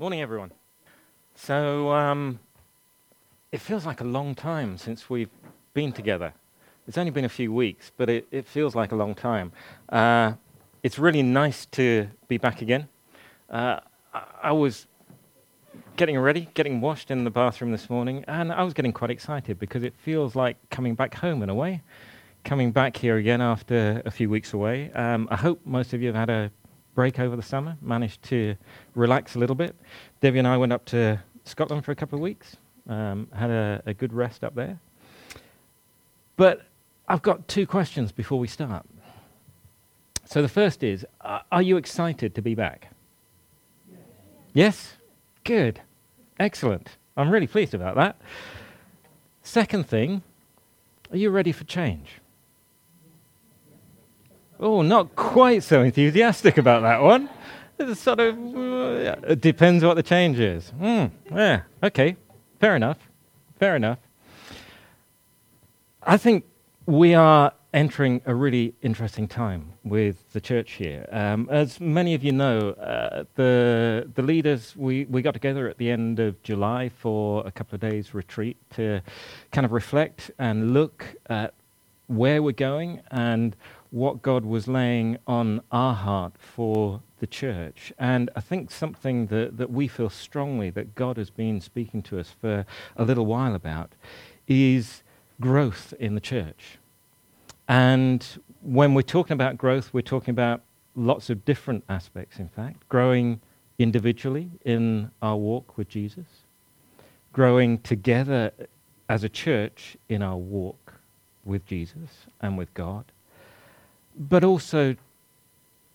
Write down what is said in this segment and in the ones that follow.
Morning, everyone. So, um, it feels like a long time since we've been together. It's only been a few weeks, but it, it feels like a long time. Uh, it's really nice to be back again. Uh, I, I was getting ready, getting washed in the bathroom this morning, and I was getting quite excited because it feels like coming back home in a way, coming back here again after a few weeks away. Um, I hope most of you have had a break over the summer, managed to relax a little bit. Debbie and I went up to Scotland for a couple of weeks, um, had a, a good rest up there. But I've got two questions before we start. So the first is Are you excited to be back? Yes? Good. Excellent. I'm really pleased about that. Second thing, are you ready for change? Oh, not quite so enthusiastic about that one. It's sort of uh, it depends what the change is. Mm, yeah, okay, fair enough, fair enough. I think we are entering a really interesting time with the church here. Um, as many of you know, uh, the the leaders we, we got together at the end of July for a couple of days retreat to kind of reflect and look at where we're going and what God was laying on our heart for the church. And I think something that, that we feel strongly that God has been speaking to us for a little while about is growth in the church. And when we're talking about growth, we're talking about lots of different aspects, in fact. Growing individually in our walk with Jesus, growing together as a church in our walk with Jesus and with God but also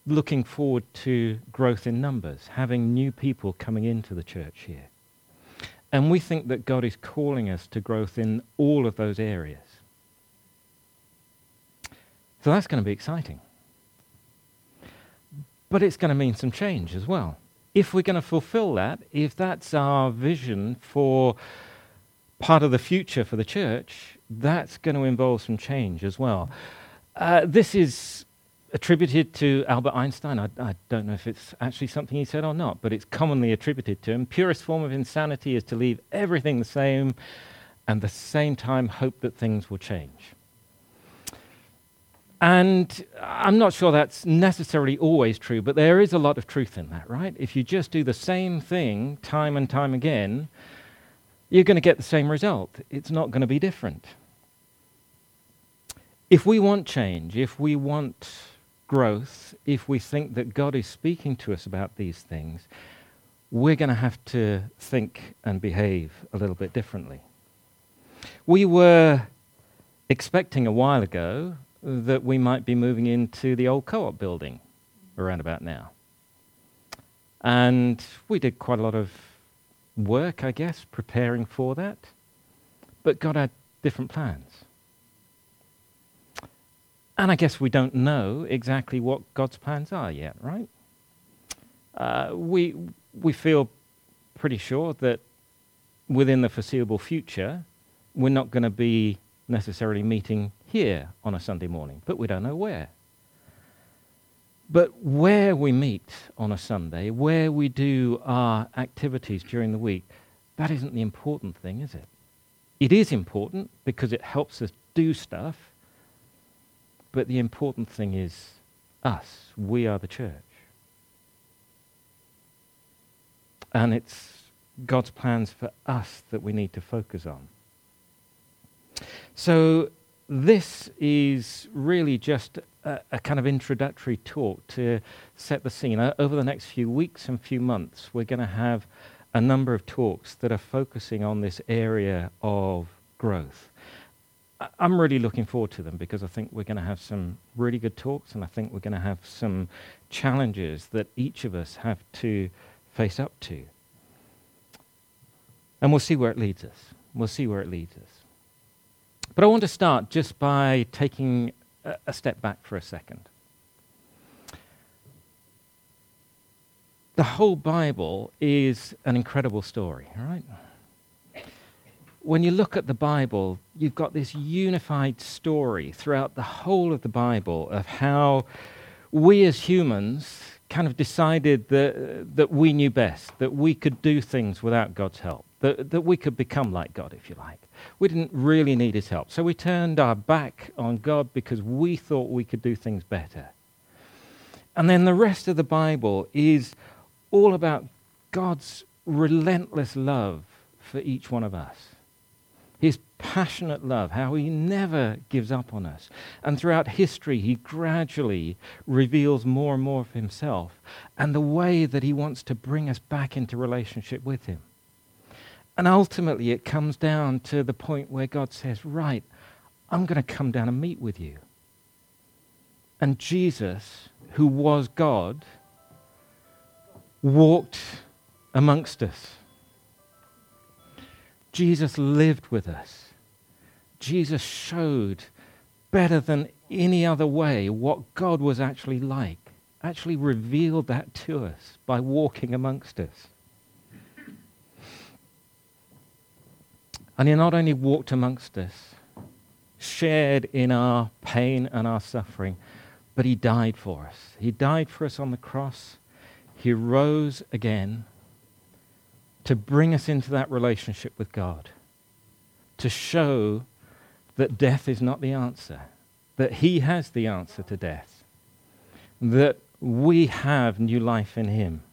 looking forward to growth in numbers, having new people coming into the church here. And we think that God is calling us to growth in all of those areas. So that's going to be exciting. But it's going to mean some change as well. If we're going to fulfill that, if that's our vision for part of the future for the church, that's going to involve some change as well. Uh, this is attributed to Albert Einstein. I, I, don't know if it's actually something he said or not, but it's commonly attributed to him. Purest form of insanity is to leave everything the same and at the same time hope that things will change. And I'm not sure that's necessarily always true, but there is a lot of truth in that, right? If you just do the same thing time and time again, you're going to get the same result. It's not going to be different if we want change, if we want growth, if we think that God is speaking to us about these things, we're going to have to think and behave a little bit differently. We were expecting a while ago that we might be moving into the old co op building around about now. And we did quite a lot of work, I guess, preparing for that. But God had different plans. And I guess we don't know exactly what God's plans are yet, right? Uh, we, we feel pretty sure that within the foreseeable future, we're not going to be necessarily meeting here on a Sunday morning, but we don't know where. But where we meet on a Sunday, where we do our activities during the week, that isn't the important thing, is it? It is important because it helps us do stuff, but the important thing is us. We are the church. And it's God's plans for us that we need to focus on. So, this is really just a, a, kind of introductory talk to set the scene. Uh, over the next few weeks and few months, we're going to have a number of talks that are focusing on this area of growth. I'm really looking forward to them because I think we're going to have some really good talks and I think we're going to have some challenges that each of us have to face up to. And we'll see where it leads us. We'll see where it leads us. But I want to start just by taking a, a step back for a second. The whole Bible is an incredible story, right? When you look at the Bible, you've got this unified story throughout the whole of the Bible of how we as humans kind of decided that, that we knew best, that we could do things without God's help, that, that we could become like God, if you like. We didn't really need his help. So we turned our back on God because we thought we could do things better. And then the rest of the Bible is all about God's relentless love for each one of us. Passionate love, how he never gives up on us. And throughout history, he gradually reveals more and more of himself and the way that he wants to bring us back into relationship with him. And ultimately, it comes down to the point where God says, Right, I'm going to come down and meet with you. And Jesus, who was God, walked amongst us. Jesus lived with us. Jesus showed better than any other way what God was actually like, actually revealed that to us by walking amongst us. And he not only walked amongst us, shared in our pain and our suffering, but he died for us. He died for us on the cross. He rose again to bring us into that relationship with God, to show that death is not the answer, that He has the answer to death, that we have new life in Him.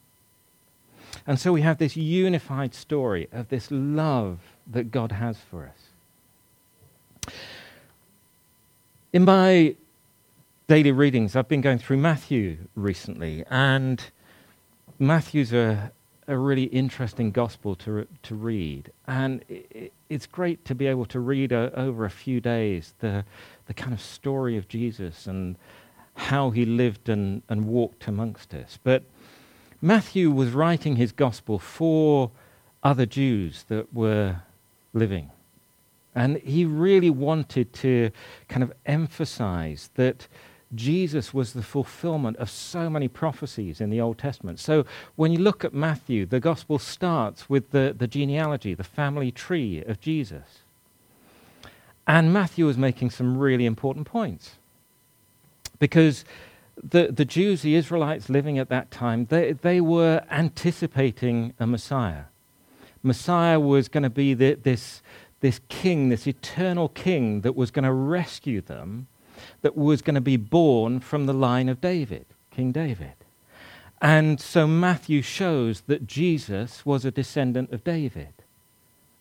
And so we have this unified story of this love that God has for us. In my daily readings, I've been going through Matthew recently, and Matthew's a, a really interesting gospel to, to read. And it's great to be able to read a, over a few days the, the kind of story of Jesus and how he lived and, and walked amongst us. But Matthew was writing his gospel for other Jews that were living. And he really wanted to kind of emphasize that Jesus was the fulfillment of so many prophecies in the Old Testament. So when you look at Matthew, the gospel starts with the, the genealogy, the family tree of Jesus. And Matthew is making some really important points. Because the, the Jews, the Israelites living at that time, they, they were anticipating a Messiah. Messiah was going to be the, this, this king, this eternal king that was going to rescue them that was going to be born from the line of David, King David. And so Matthew shows that Jesus was a descendant of David,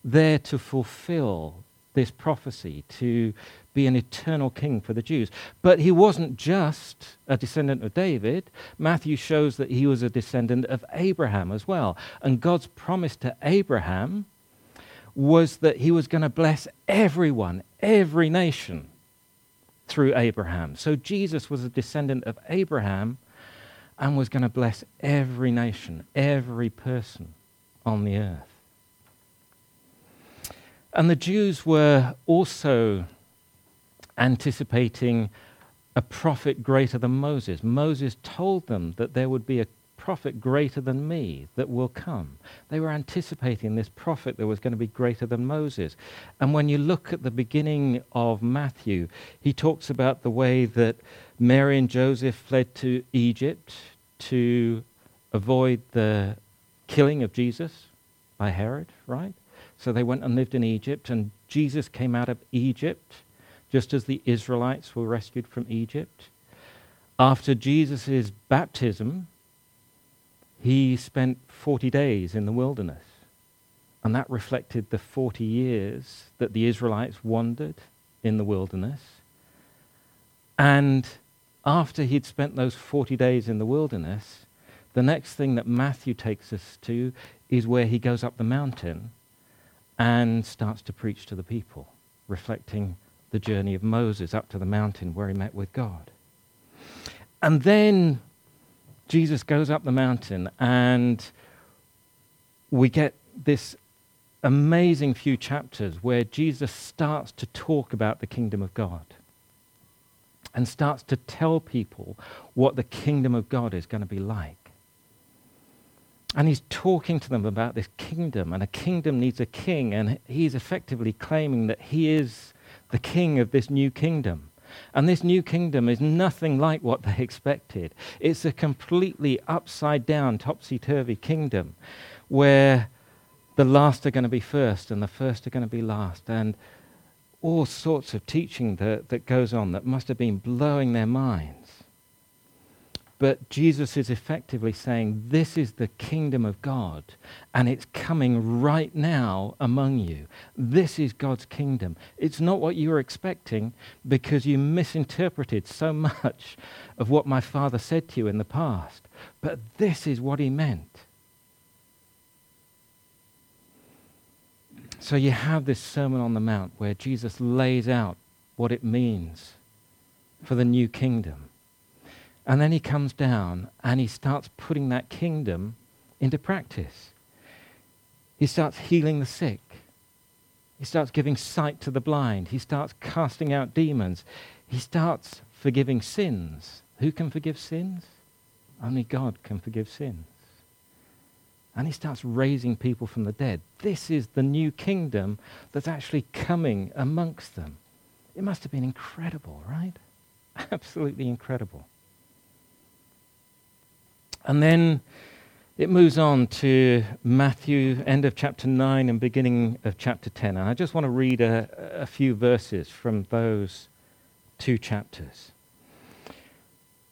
there to fulfill this prophecy, to be an eternal king for the Jews. But he wasn't just a descendant of David. Matthew shows that he was a descendant of Abraham as well. And God's promise to Abraham was that he was going to bless everyone, every nation through Abraham. So Jesus was a descendant of Abraham and was going to bless every nation, every person on the earth. And the Jews were also anticipating a prophet greater than Moses. Moses told them that there would be a prophet greater than me that will come. They were anticipating this prophet that was going to be greater than Moses. And when you look at the beginning of Matthew, he talks about the way that Mary and Joseph fled to Egypt to avoid the killing of Jesus by Herod, right? So they went and lived in Egypt, and Jesus came out of Egypt just as the Israelites were rescued from Egypt. After Jesus' baptism, he spent 40 days in the wilderness. And that reflected the 40 years that the Israelites wandered in the wilderness. And after he'd spent those 40 days in the wilderness, the next thing that Matthew takes us to is where he goes up the mountain and starts to preach to the people, reflecting the journey of Moses up to the mountain where he met with God. And then Jesus goes up the mountain, and we get this amazing few chapters where Jesus starts to talk about the kingdom of God and starts to tell people what the kingdom of God is going to be like. And he's talking to them about this kingdom, and a kingdom needs a king, and he's effectively claiming that he is the king of this new kingdom. And this new kingdom is nothing like what they expected. It's a completely upside down, topsy turvy kingdom where the last are going to be first and the first are going to be last. And all sorts of teaching that, that goes on that must have been blowing their minds. But Jesus is effectively saying, This is the kingdom of God, and it's coming right now among you. This is God's kingdom. It's not what you were expecting because you misinterpreted so much of what my father said to you in the past. But this is what he meant. So you have this Sermon on the Mount where Jesus lays out what it means for the new kingdom. And then he comes down and he starts putting that kingdom into practice. He starts healing the sick. He starts giving sight to the blind. He starts casting out demons. He starts forgiving sins. Who can forgive sins? Only God can forgive sins. And he starts raising people from the dead. This is the new kingdom that's actually coming amongst them. It must have been incredible, right? Absolutely incredible. And then it moves on to Matthew, end of chapter 9 and beginning of chapter 10. And I just want to read a, a few verses from those two chapters.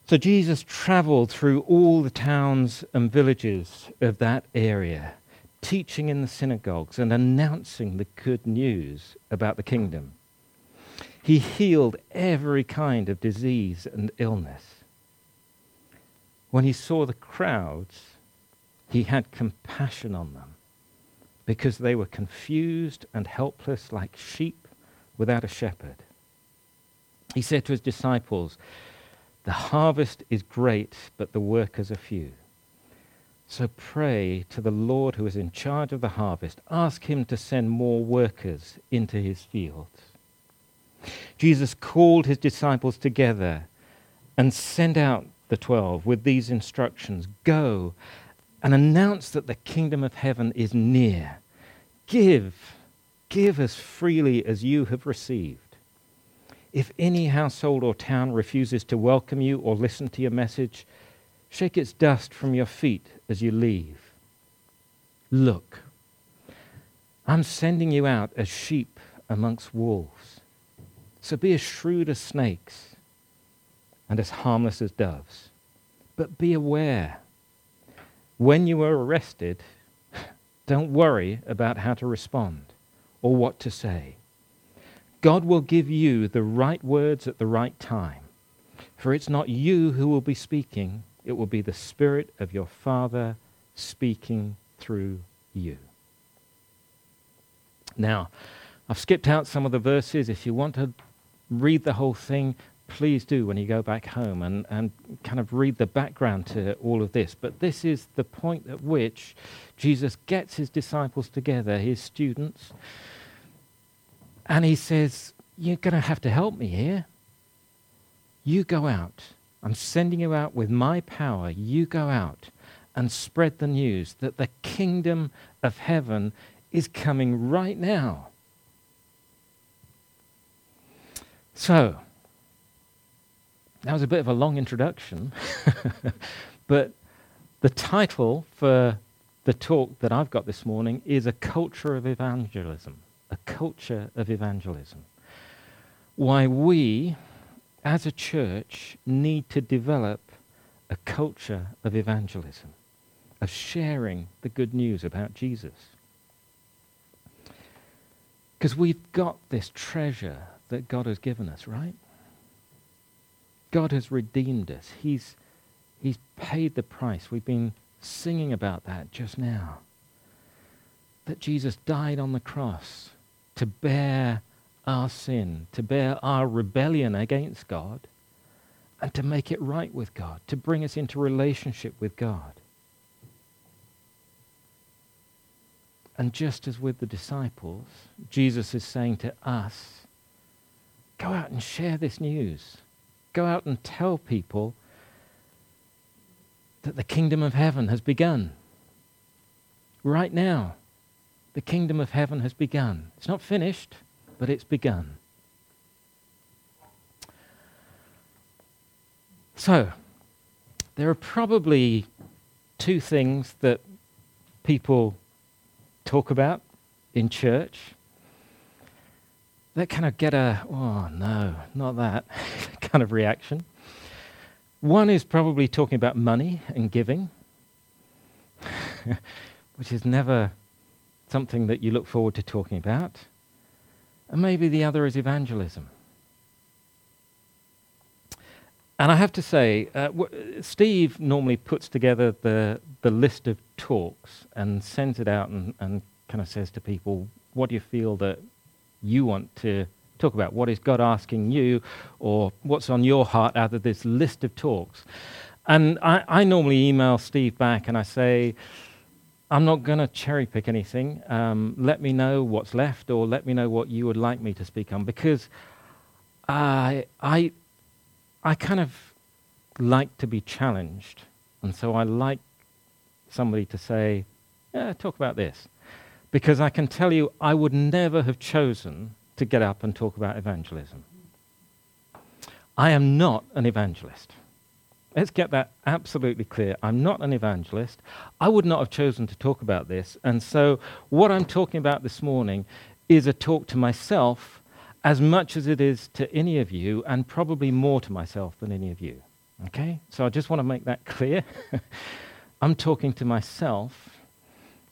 So Jesus traveled through all the towns and villages of that area, teaching in the synagogues and announcing the good news about the kingdom. He healed every kind of disease and illness when he saw the crowds, he had compassion on them because they were confused and helpless like sheep without a shepherd. He said to his disciples, The harvest is great, but the workers are few. So pray to the Lord who is in charge of the harvest. Ask him to send more workers into his fields. Jesus called his disciples together and sent out the twelve with these instructions Go and announce that the kingdom of heaven is near. Give, give as freely as you have received. If any household or town refuses to welcome you or listen to your message, shake its dust from your feet as you leave. Look, I'm sending you out as sheep amongst wolves. So be as shrewd as snakes and as harmless as doves. But be aware when you are arrested, don't worry about how to respond or what to say. God will give you the right words at the right time. For it's not you who will be speaking, it will be the Spirit of your Father speaking through you. Now, I've skipped out some of the verses. If you want to read the whole thing, please do when you go back home and, and kind of read the background to all of this. But this is the point at which Jesus gets his disciples together, his students, and he says, You're going to have to help me here. You go out. I'm sending you out with my power. You go out and spread the news that the kingdom of heaven is coming right now. So, that was a bit of a long introduction, but the title for the talk that I've got this morning is A Culture of Evangelism. A Culture of Evangelism. Why we, as a church, need to develop a culture of evangelism, of sharing the good news about Jesus. Because we've got this treasure that God has given us, right? God has redeemed us. He's, he's paid the price. We've been singing about that just now. That Jesus died on the cross to bear our sin, to bear our rebellion against God, and to make it right with God, to bring us into relationship with God. And just as with the disciples, Jesus is saying to us, go out and share this news. Go out and tell people that the kingdom of heaven has begun. Right now, the kingdom of heaven has begun. It's not finished, but it's begun. So, there are probably two things that people talk about in church that kind of get a, oh no, not that kind of reaction. One is probably talking about money and giving, which is never something that you look forward to talking about. And maybe the other is evangelism. And I have to say, uh, w- Steve normally puts together the, the list of talks and sends it out and, and kind of says to people, what do you feel that you want to talk about? What is God asking you, or what's on your heart out of this list of talks? And I, I normally email Steve back and I say, I'm not going to cherry pick anything. Um, let me know what's left, or let me know what you would like me to speak on, because I, I, I kind of like to be challenged, and so I like somebody to say, "Yeah, talk about this," because I can tell you, I would never have chosen to get up and talk about evangelism. I am not an evangelist. Let's get that absolutely clear. I'm not an evangelist. I would not have chosen to talk about this. And so, what I'm talking about this morning is a talk to myself as much as it is to any of you, and probably more to myself than any of you. Okay? So, I just want to make that clear. I'm talking to myself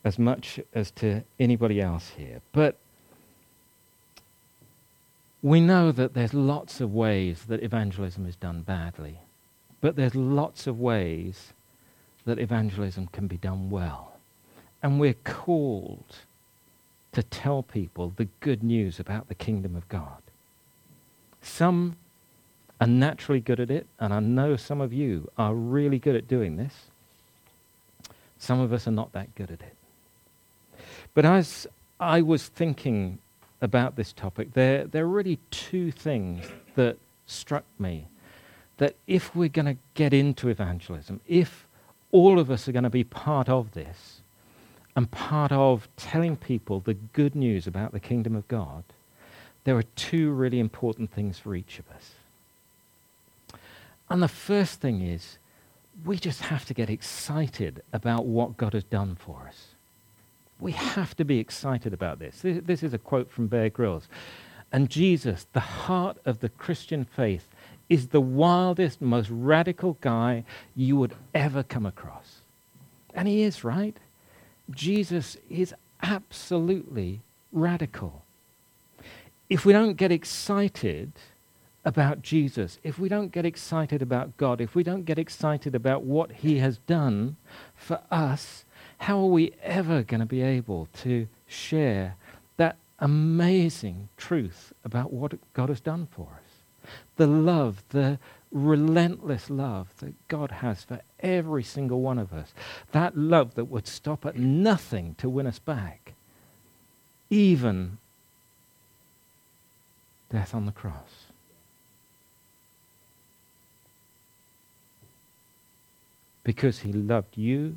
as much as to anybody else here. But we know that there's lots of ways that evangelism is done badly. But there's lots of ways that evangelism can be done well. And we're called to tell people the good news about the kingdom of God. Some are naturally good at it, and I know some of you are really good at doing this. Some of us are not that good at it. But as I was thinking about this topic, there, there are really two things that struck me that if we're going to get into evangelism, if all of us are going to be part of this and part of telling people the good news about the kingdom of God, there are two really important things for each of us. And the first thing is, we just have to get excited about what God has done for us. We have to be excited about this. This, this is a quote from Bear Grylls. And Jesus, the heart of the Christian faith, is the wildest, most radical guy you would ever come across. And he is, right? Jesus is absolutely radical. If we don't get excited about Jesus, if we don't get excited about God, if we don't get excited about what he has done for us, how are we ever going to be able to share that amazing truth about what God has done for us? the love, the relentless love that God has for every single one of us. That love that would stop at nothing to win us back, even death on the cross. Because he loved you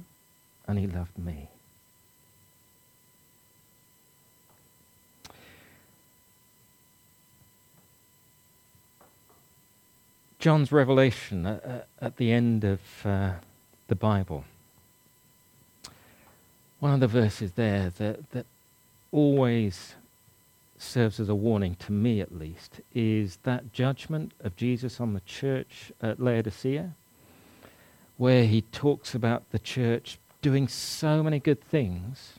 and he loved me. John's revelation at, the end of uh, the Bible. One of the verses there that, that always serves as a warning, to me at least, is that judgment of Jesus on the church at Laodicea, where he talks about the church doing so many good things,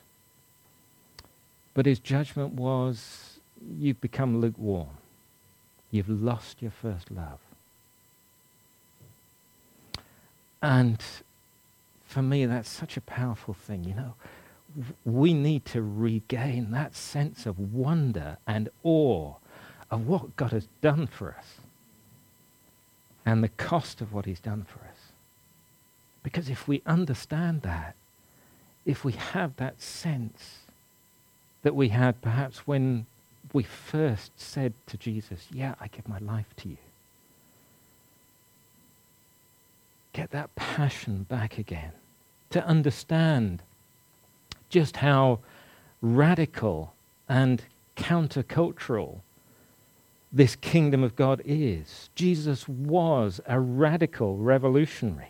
but his judgment was you've become lukewarm. You've lost your first love. And for me, that's such a powerful thing, you know. We need to regain that sense of wonder and awe of what God has done for us and the cost of what he's done for us. Because if we understand that, if we have that sense that we had perhaps when we first said to Jesus, Yeah, I give my life to you. get that passion back again, to understand just how radical and countercultural this kingdom of God is. Jesus was a radical revolutionary.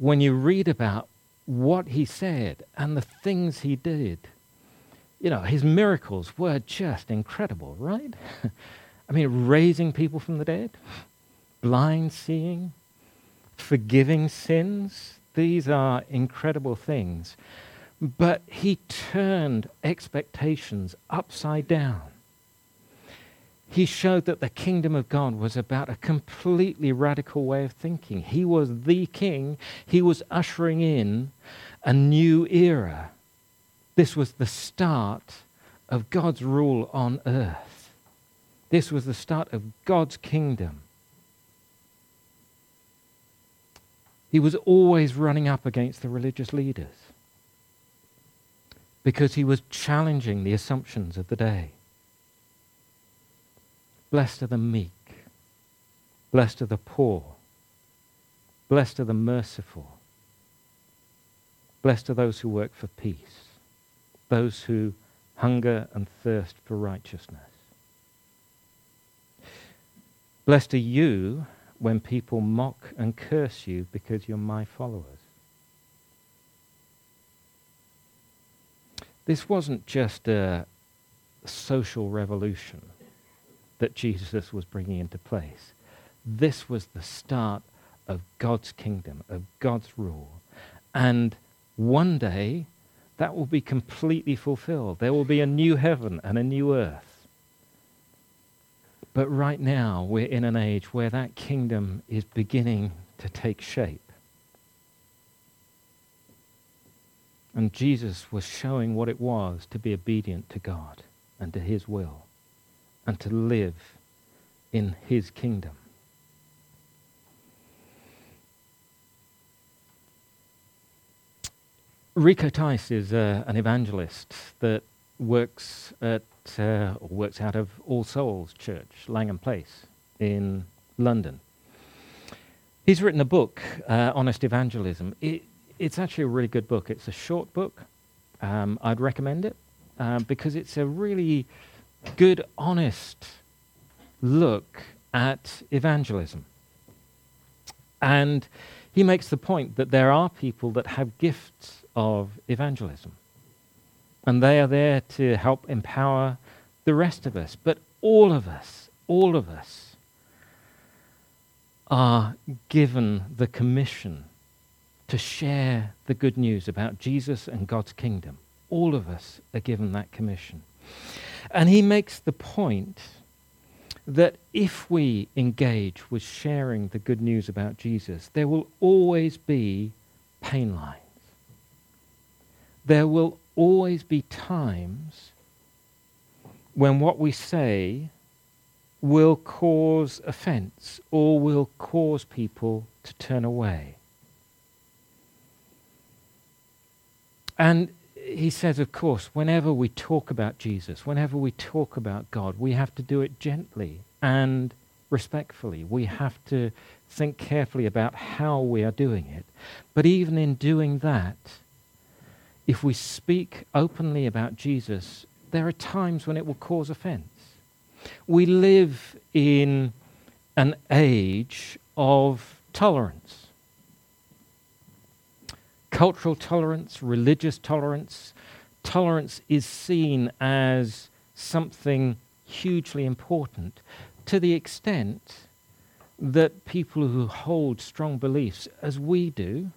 When you read about what he said and the things he did, you know, his miracles were just incredible, right? I mean, raising people from the dead, blind seeing, forgiving sins. These are incredible things. But he turned expectations upside down. He showed that the kingdom of God was about a completely radical way of thinking. He was the king. He was ushering in a new era. This was the start of God's rule on earth. This was the start of God's kingdom. He was always running up against the religious leaders because he was challenging the assumptions of the day. Blessed are the meek. Blessed are the poor. Blessed are the merciful. Blessed are those who work for peace, those who hunger and thirst for righteousness. Blessed are you when people mock and curse you because you're my followers. This wasn't just a social revolution that Jesus was bringing into place. This was the start of God's kingdom, of God's rule. And one day, that will be completely fulfilled. There will be a new heaven and a new earth. But right now, we're in an age where that kingdom is beginning to take shape. And Jesus was showing what it was to be obedient to God and to his will and to live in his kingdom. Rico Tice is uh, an evangelist that works at uh, works out of All Souls Church, Langham Place, in London. He's written a book, uh, Honest Evangelism. It, it's actually a really good book. It's a short book. Um, I'd recommend it um, because it's a really good, honest look at evangelism. And he makes the point that there are people that have gifts of evangelism. And they are there to help empower the rest of us. But all of us, all of us, are given the commission to share the good news about Jesus and God's kingdom. All of us are given that commission. And he makes the point that if we engage with sharing the good news about Jesus, there will always be pain lines. There will always be times when what we say will cause offense or will cause people to turn away. And he says, of course, whenever we talk about Jesus, whenever we talk about God, we have to do it gently and respectfully. We have to think carefully about how we are doing it. But even in doing that, if we speak openly about Jesus, there are times when it will cause offense. We live in an age of tolerance cultural tolerance, religious tolerance. Tolerance is seen as something hugely important to the extent that people who hold strong beliefs, as we do,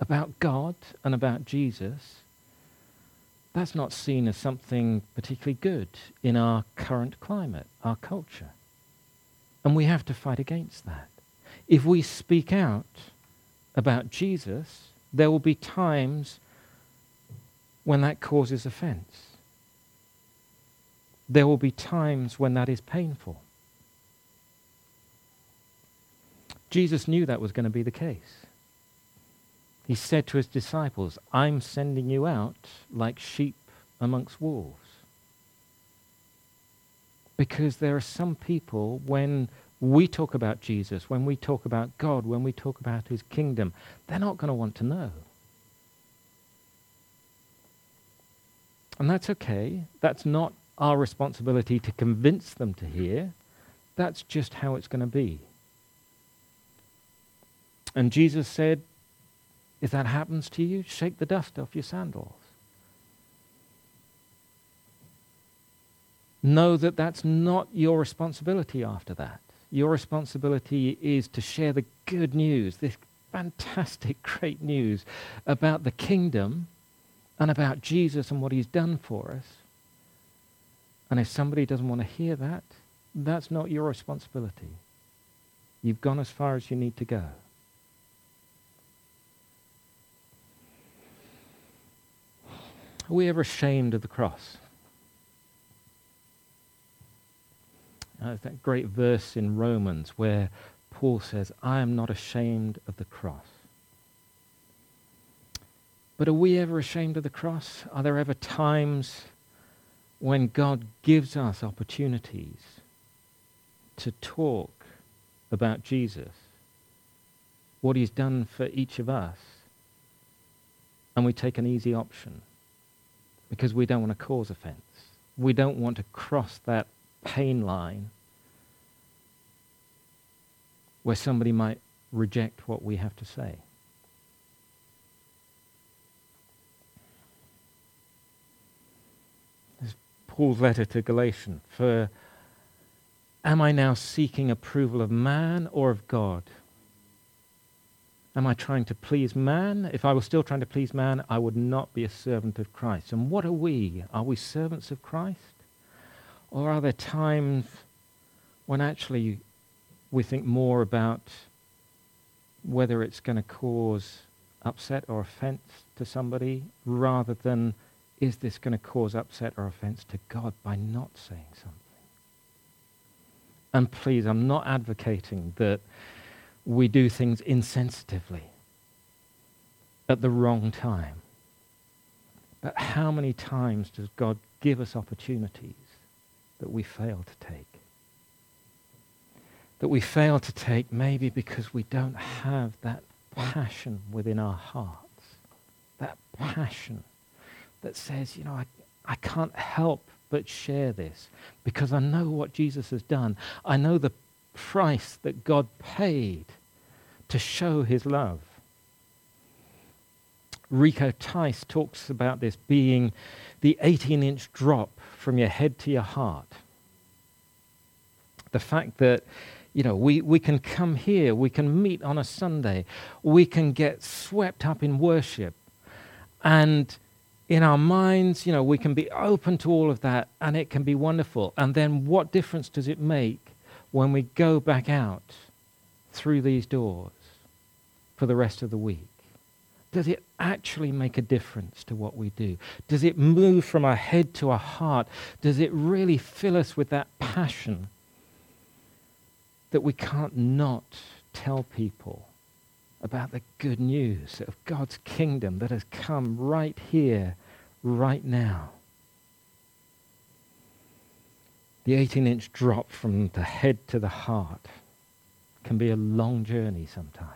about God and about Jesus, that's not seen as something particularly good in our current climate, our culture. And we have to fight against that. If we speak out about Jesus, there will be times when that causes offense. There will be times when that is painful. Jesus knew that was going to be the case. He said to his disciples, I'm sending you out like sheep amongst wolves. Because there are some people, when we talk about Jesus, when we talk about God, when we talk about his kingdom, they're not going to want to know. And that's okay. That's not our responsibility to convince them to hear. That's just how it's going to be. And Jesus said, if that happens to you, shake the dust off your sandals. Know that that's not your responsibility after that. Your responsibility is to share the good news, this fantastic, great news about the kingdom and about Jesus and what he's done for us. And if somebody doesn't want to hear that, that's not your responsibility. You've gone as far as you need to go. Are we ever ashamed of the cross? Uh, that great verse in Romans where Paul says, I am not ashamed of the cross. But are we ever ashamed of the cross? Are there ever times when God gives us opportunities to talk about Jesus, what he's done for each of us, and we take an easy option because we don't want to cause offense? We don't want to cross that pain line where somebody might reject what we have to say. There's Paul's letter to Galatians. For am I now seeking approval of man or of God? Am I trying to please man? If I was still trying to please man, I would not be a servant of Christ. And what are we? Are we servants of Christ? Or are there times when actually we think more about whether it's going to cause upset or offense to somebody rather than is this going to cause upset or offense to God by not saying something? And please, I'm not advocating that we do things insensitively at the wrong time. But how many times does God give us opportunities that we fail to take? That we fail to take maybe because we don't have that passion within our hearts. That passion that says, you know, I, I can't help but share this because I know what Jesus has done. I know the price that God paid to show his love. Rico Tice talks about this being the 18 inch drop from your head to your heart. The fact that you know, we, we can come here, we can meet on a Sunday, we can get swept up in worship. And in our minds, you know, we can be open to all of that and it can be wonderful. And then what difference does it make when we go back out through these doors for the rest of the week? Does it actually make a difference to what we do? Does it move from our head to our heart? Does it really fill us with that passion that we can't not tell people about the good news of God's kingdom that has come right here, right now. The 18 inch drop from the head to the heart can be a long journey sometimes.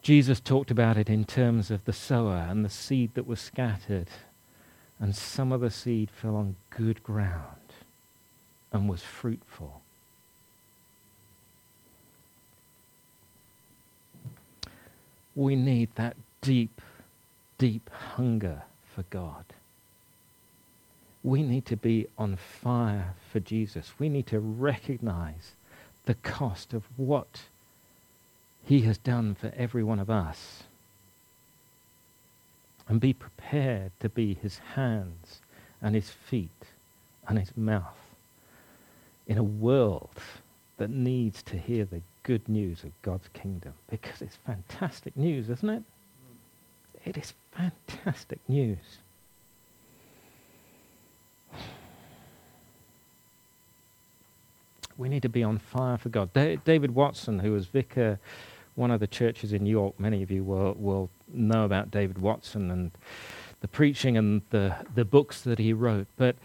Jesus talked about it in terms of the sower and the seed that was scattered, and some of the seed fell on good ground and was fruitful. We need that deep, deep hunger for God. We need to be on fire for Jesus. We need to recognize the cost of what he has done for every one of us. And be prepared to be his hands and his feet and his mouth in a world that needs to hear the good news of God's kingdom because it's fantastic news, isn't it? It is fantastic news. We need to be on fire for God. Da- David Watson, who was vicar, one of the churches in York, many of you will, will know about David Watson and the preaching and the, the books that he wrote. But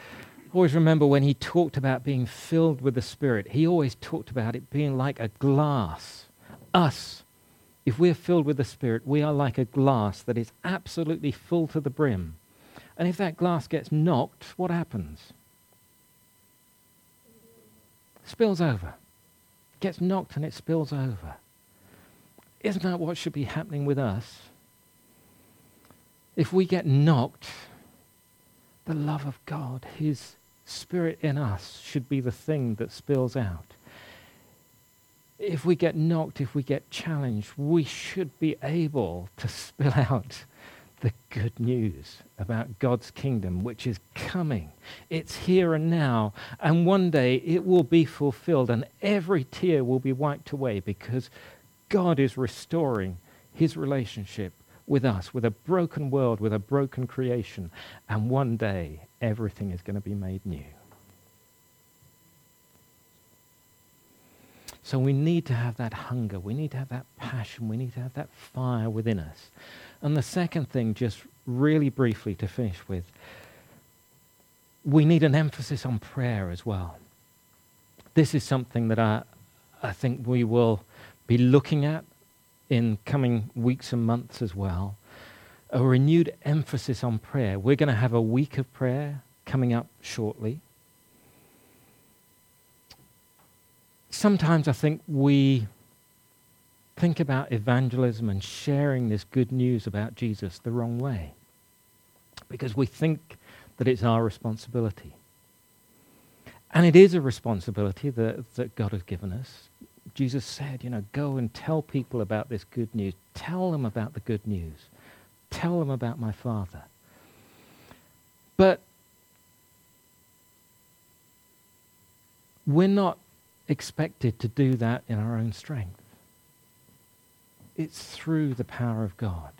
always remember when he talked about being filled with the Spirit, he always talked about it being like a glass. Us, if we're filled with the Spirit, we are like a glass that is absolutely full to the brim. And if that glass gets knocked, what happens? Spills over. Gets knocked and it spills over. Isn't that what should be happening with us? If we get knocked, the love of God, His Spirit in us, should be the thing that spills out. If we get knocked, if we get challenged, we should be able to spill out the good news about God's kingdom, which is coming. It's here and now, and one day it will be fulfilled, and every tear will be wiped away because God is restoring his relationship with us, with a broken world, with a broken creation, and one day everything is going to be made new. So we need to have that hunger. We need to have that passion. We need to have that fire within us. And the second thing, just really briefly to finish with, we need an emphasis on prayer as well. This is something that I, I think we will be looking at in coming weeks and months as well. A renewed emphasis on prayer. We're going to have a week of prayer coming up shortly. Sometimes I think we think about evangelism and sharing this good news about Jesus the wrong way because we think that it's our responsibility. And it is a responsibility that, that God has given us. Jesus said, you know, go and tell people about this good news. Tell them about the good news. Tell them about my Father. But we're not expected to do that in our own strength it's through the power of God.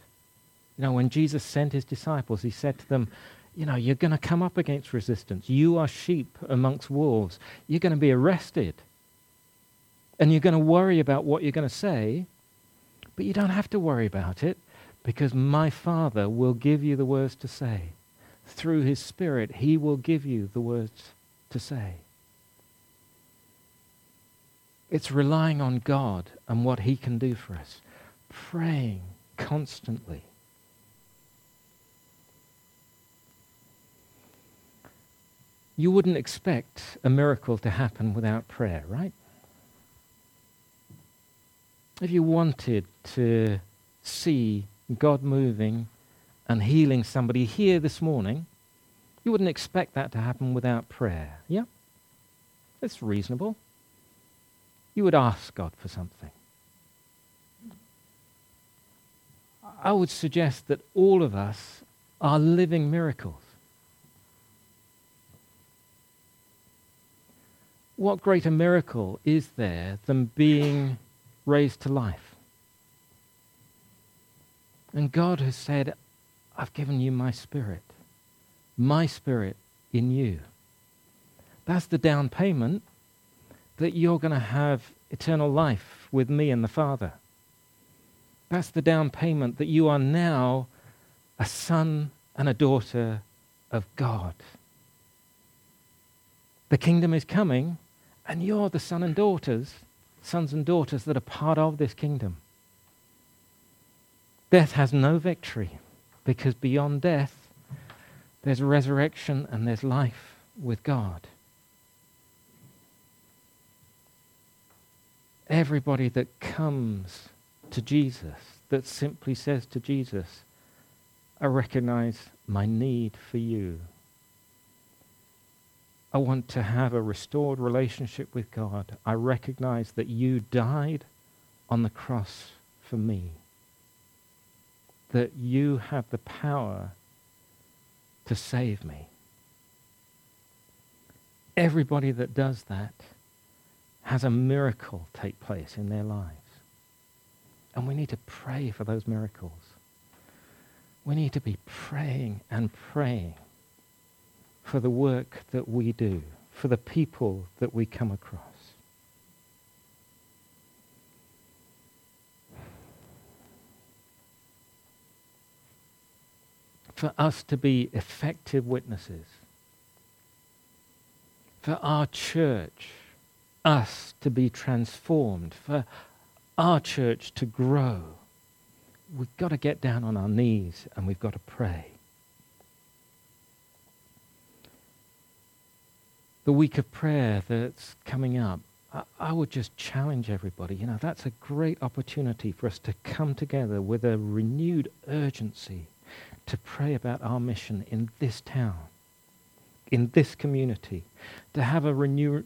You know, when Jesus sent his disciples, he said to them, you know, you're going to come up against resistance. You are sheep amongst wolves. You're going to be arrested. And you're going to worry about what you're going to say, but you don't have to worry about it because my Father will give you the words to say. Through his Spirit, he will give you the words to say. It's relying on God and what he can do for us praying constantly. You wouldn't expect a miracle to happen without prayer, right? If you wanted to see God moving and healing somebody here this morning, you wouldn't expect that to happen without prayer. Yeah? That's reasonable. You would ask God for something. I would suggest that all of us are living miracles. What greater miracle is there than being raised to life? And God has said, I've given you my spirit, my spirit in you. That's the down payment that you're going to have eternal life with me and the Father. That's the down payment that you are now a son and a daughter of God. The kingdom is coming, and you're the son and daughters, sons and daughters that are part of this kingdom. Death has no victory because beyond death, there's resurrection and there's life with God. Everybody that comes to Jesus, that simply says to Jesus, I recognize my need for you. I want to have a restored relationship with God. I recognize that you died on the cross for me. That you have the power to save me. Everybody that does that has a miracle take place in their lives. And we need to pray for those miracles. We need to be praying and praying for the work that we do, for the people that we come across. for us to be effective witnesses, for our church, us to be transformed, for our church to grow, we've got to get down on our knees and we've got to pray. The week of prayer that's coming up, I, I would just challenge everybody. You know, that's a great opportunity for us to come together with a renewed urgency to pray about our mission in this town, in this community, to have a renewed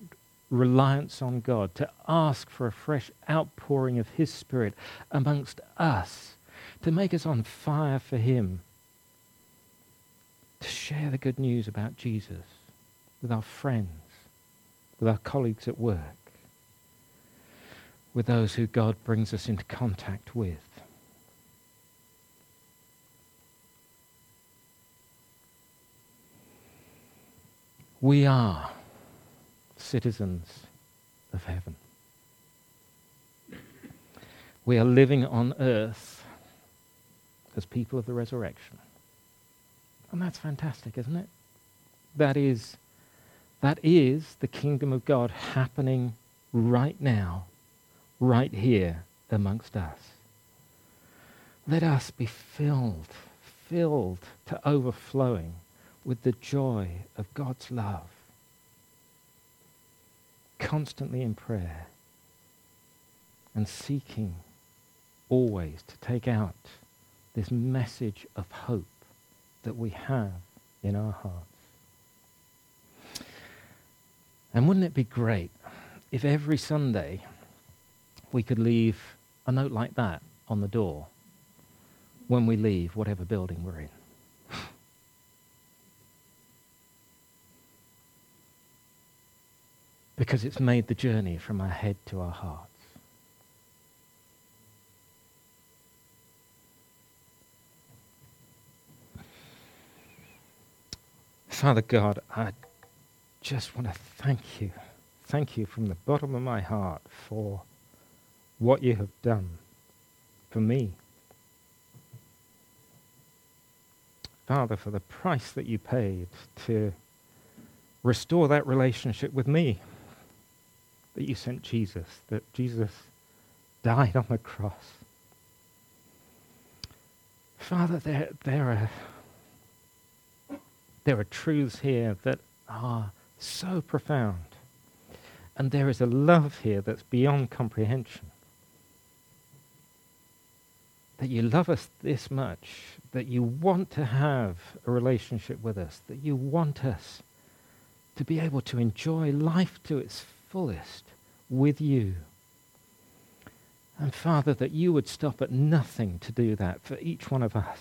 reliance on God, to ask for a fresh outpouring of His Spirit amongst us, to make us on fire for Him, to share the good news about Jesus with our friends, with our colleagues at work, with those who God brings us into contact with. We are citizens of heaven. We are living on earth as people of the resurrection. And that's fantastic, isn't it? That is, that is the kingdom of God happening right now, right here amongst us. Let us be filled, filled to overflowing with the joy of God's love. Constantly in prayer and seeking always to take out this message of hope that we have in our hearts. And wouldn't it be great if every Sunday we could leave a note like that on the door when we leave whatever building we're in? Because it's made the journey from our head to our hearts. Father God, I just want to thank you. Thank you from the bottom of my heart for what you have done for me. Father, for the price that you paid to restore that relationship with me that you sent Jesus, that Jesus died on the cross. Father, there, there, are, there are truths here that are so profound. And there is a love here that's beyond comprehension. That you love us this much, that you want to have a relationship with us, that you want us to be able to enjoy life to its fullest with you. And Father, that you would stop at nothing to do that for each one of us.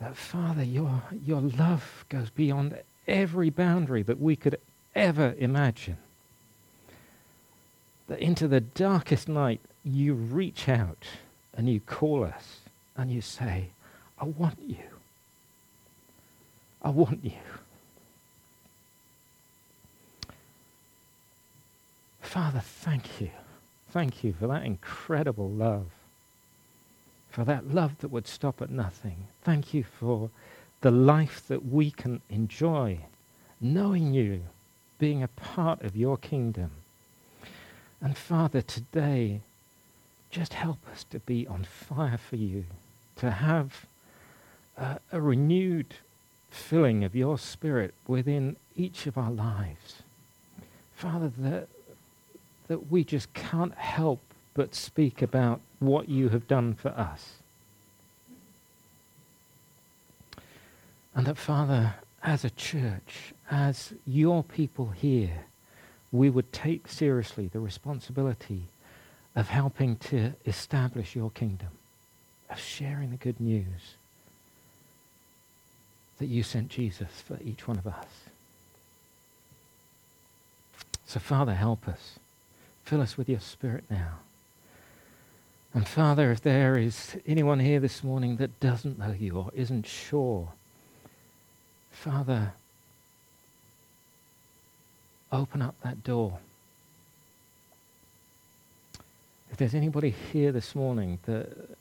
That Father, your, your love goes beyond every boundary that we could ever imagine. That into the darkest night you reach out and you call us and you say, I want you. I want you. Father, thank you. Thank you for that incredible love. For that love that would stop at nothing. Thank you for the life that we can enjoy, knowing you, being a part of your kingdom. And Father, today, just help us to be on fire for you, to have a, renewed filling of your spirit within each of our lives. Father, that that we just can't help but speak about what you have done for us. And that, Father, as a church, as your people here, we would take seriously the responsibility of helping to establish your kingdom, of sharing the good news that you sent Jesus for each one of us. So, Father, help us. Fill us with your Spirit now. And Father, if there is anyone here this morning that doesn't know you or isn't sure, Father, open up that door. If there's anybody here this morning that,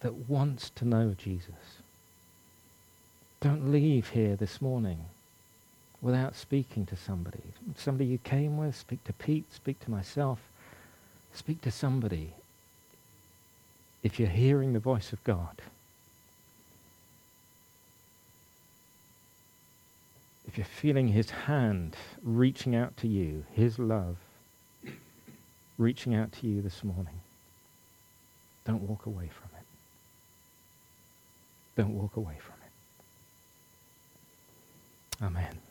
that wants to know Jesus, don't leave here this morning without speaking to somebody. Somebody you came with, speak to Pete, speak to myself, speak to somebody. If you're hearing the voice of God, if you're feeling his hand reaching out to you, his love reaching out to you this morning, don't walk away from it. Don't walk away from it. Amen.